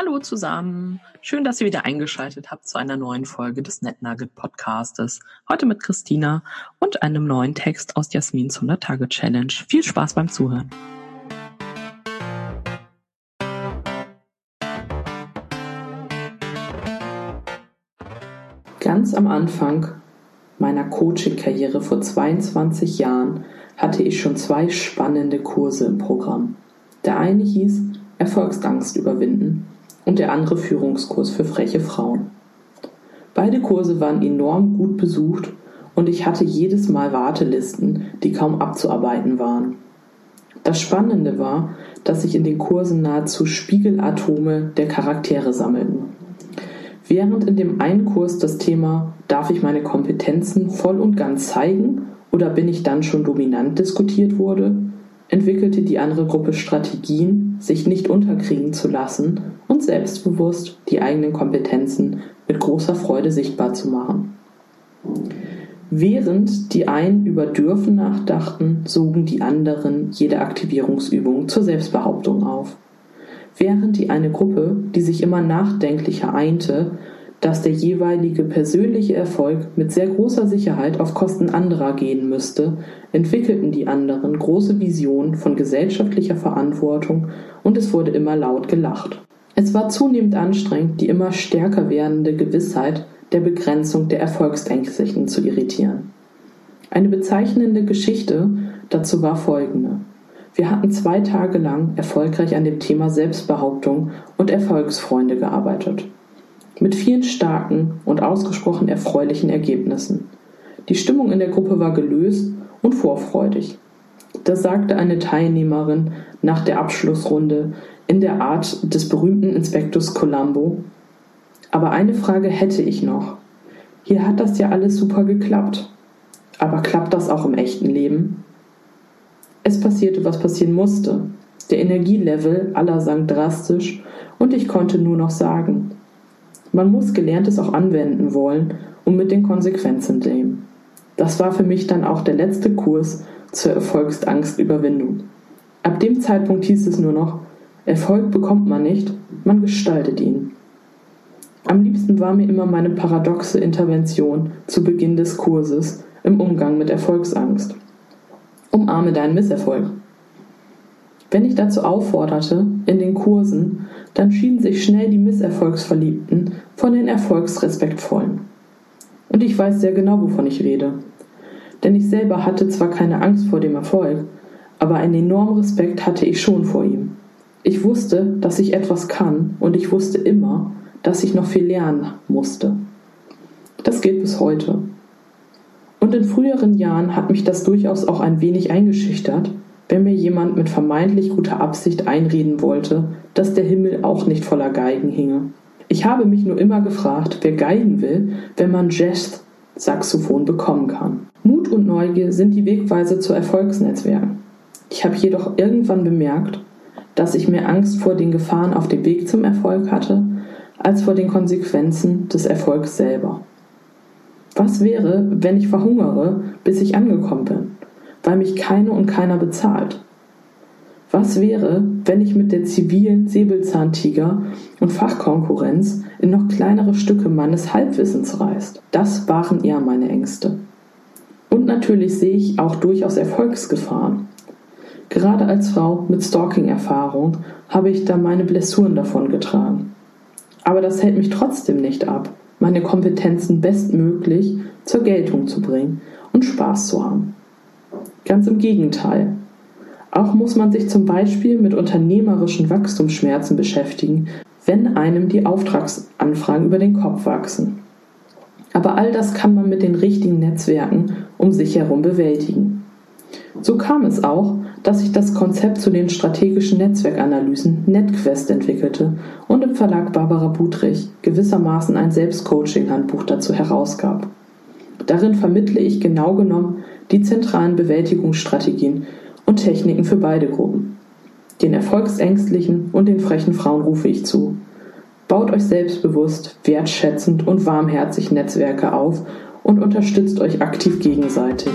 Hallo zusammen. Schön, dass ihr wieder eingeschaltet habt zu einer neuen Folge des NetNugget Podcastes. Heute mit Christina und einem neuen Text aus Jasmins 100 Tage Challenge. Viel Spaß beim Zuhören. Ganz am Anfang meiner Coaching-Karriere vor 22 Jahren hatte ich schon zwei spannende Kurse im Programm. Der eine hieß Erfolgsangst überwinden und der andere Führungskurs für freche Frauen. Beide Kurse waren enorm gut besucht und ich hatte jedes Mal Wartelisten, die kaum abzuarbeiten waren. Das Spannende war, dass sich in den Kursen nahezu Spiegelatome der Charaktere sammelten. Während in dem einen Kurs das Thema Darf ich meine Kompetenzen voll und ganz zeigen oder bin ich dann schon dominant diskutiert wurde, entwickelte die andere Gruppe Strategien, sich nicht unterkriegen zu lassen und selbstbewusst die eigenen Kompetenzen mit großer Freude sichtbar zu machen. Während die einen über Dürfen nachdachten, sogen die anderen jede Aktivierungsübung zur Selbstbehauptung auf. Während die eine Gruppe, die sich immer nachdenklicher einte, dass der jeweilige persönliche Erfolg mit sehr großer Sicherheit auf Kosten anderer gehen müsste, entwickelten die anderen große Visionen von gesellschaftlicher Verantwortung und es wurde immer laut gelacht. Es war zunehmend anstrengend, die immer stärker werdende Gewissheit der Begrenzung der Erfolgsängstlichen zu irritieren. Eine bezeichnende Geschichte dazu war folgende. Wir hatten zwei Tage lang erfolgreich an dem Thema Selbstbehauptung und Erfolgsfreunde gearbeitet mit vielen starken und ausgesprochen erfreulichen Ergebnissen. Die Stimmung in der Gruppe war gelöst und vorfreudig. Das sagte eine Teilnehmerin nach der Abschlussrunde in der Art des berühmten Inspektors Columbo. Aber eine Frage hätte ich noch. Hier hat das ja alles super geklappt. Aber klappt das auch im echten Leben? Es passierte, was passieren musste. Der Energielevel aller sank drastisch und ich konnte nur noch sagen, man muss Gelerntes auch anwenden wollen und mit den Konsequenzen leben. Das war für mich dann auch der letzte Kurs zur Erfolgsangstüberwindung. Ab dem Zeitpunkt hieß es nur noch, Erfolg bekommt man nicht, man gestaltet ihn. Am liebsten war mir immer meine paradoxe Intervention zu Beginn des Kurses im Umgang mit Erfolgsangst. Umarme deinen Misserfolg. Wenn ich dazu aufforderte, in den Kursen, dann schieden sich schnell die Misserfolgsverliebten von den Erfolgsrespektvollen. Und ich weiß sehr genau, wovon ich rede. Denn ich selber hatte zwar keine Angst vor dem Erfolg, aber einen enormen Respekt hatte ich schon vor ihm. Ich wusste, dass ich etwas kann und ich wusste immer, dass ich noch viel lernen musste. Das gilt bis heute. Und in früheren Jahren hat mich das durchaus auch ein wenig eingeschüchtert, wenn mir jemand mit vermeintlich guter Absicht einreden wollte, dass der Himmel auch nicht voller Geigen hinge. Ich habe mich nur immer gefragt, wer Geigen will, wenn man Jazz-Saxophon bekommen kann. Mut und Neugier sind die Wegweise zu Erfolgsnetzwerken. Ich habe jedoch irgendwann bemerkt, dass ich mehr Angst vor den Gefahren auf dem Weg zum Erfolg hatte, als vor den Konsequenzen des Erfolgs selber. Was wäre, wenn ich verhungere, bis ich angekommen bin? weil mich keine und keiner bezahlt? Was wäre, wenn ich mit der zivilen Säbelzahntiger und Fachkonkurrenz in noch kleinere Stücke meines Halbwissens reist? Das waren eher meine Ängste. Und natürlich sehe ich auch durchaus Erfolgsgefahren. Gerade als Frau mit Stalking-Erfahrung habe ich da meine Blessuren davon getragen. Aber das hält mich trotzdem nicht ab, meine Kompetenzen bestmöglich zur Geltung zu bringen und Spaß zu haben. Ganz im Gegenteil. Auch muss man sich zum Beispiel mit unternehmerischen Wachstumsschmerzen beschäftigen, wenn einem die Auftragsanfragen über den Kopf wachsen. Aber all das kann man mit den richtigen Netzwerken um sich herum bewältigen. So kam es auch, dass ich das Konzept zu den strategischen Netzwerkanalysen NetQuest entwickelte und im Verlag Barbara Budrich gewissermaßen ein Selbstcoaching-Handbuch dazu herausgab. Darin vermittle ich genau genommen die zentralen Bewältigungsstrategien und Techniken für beide Gruppen. Den erfolgsängstlichen und den frechen Frauen rufe ich zu. Baut euch selbstbewusst, wertschätzend und warmherzig Netzwerke auf und unterstützt euch aktiv gegenseitig.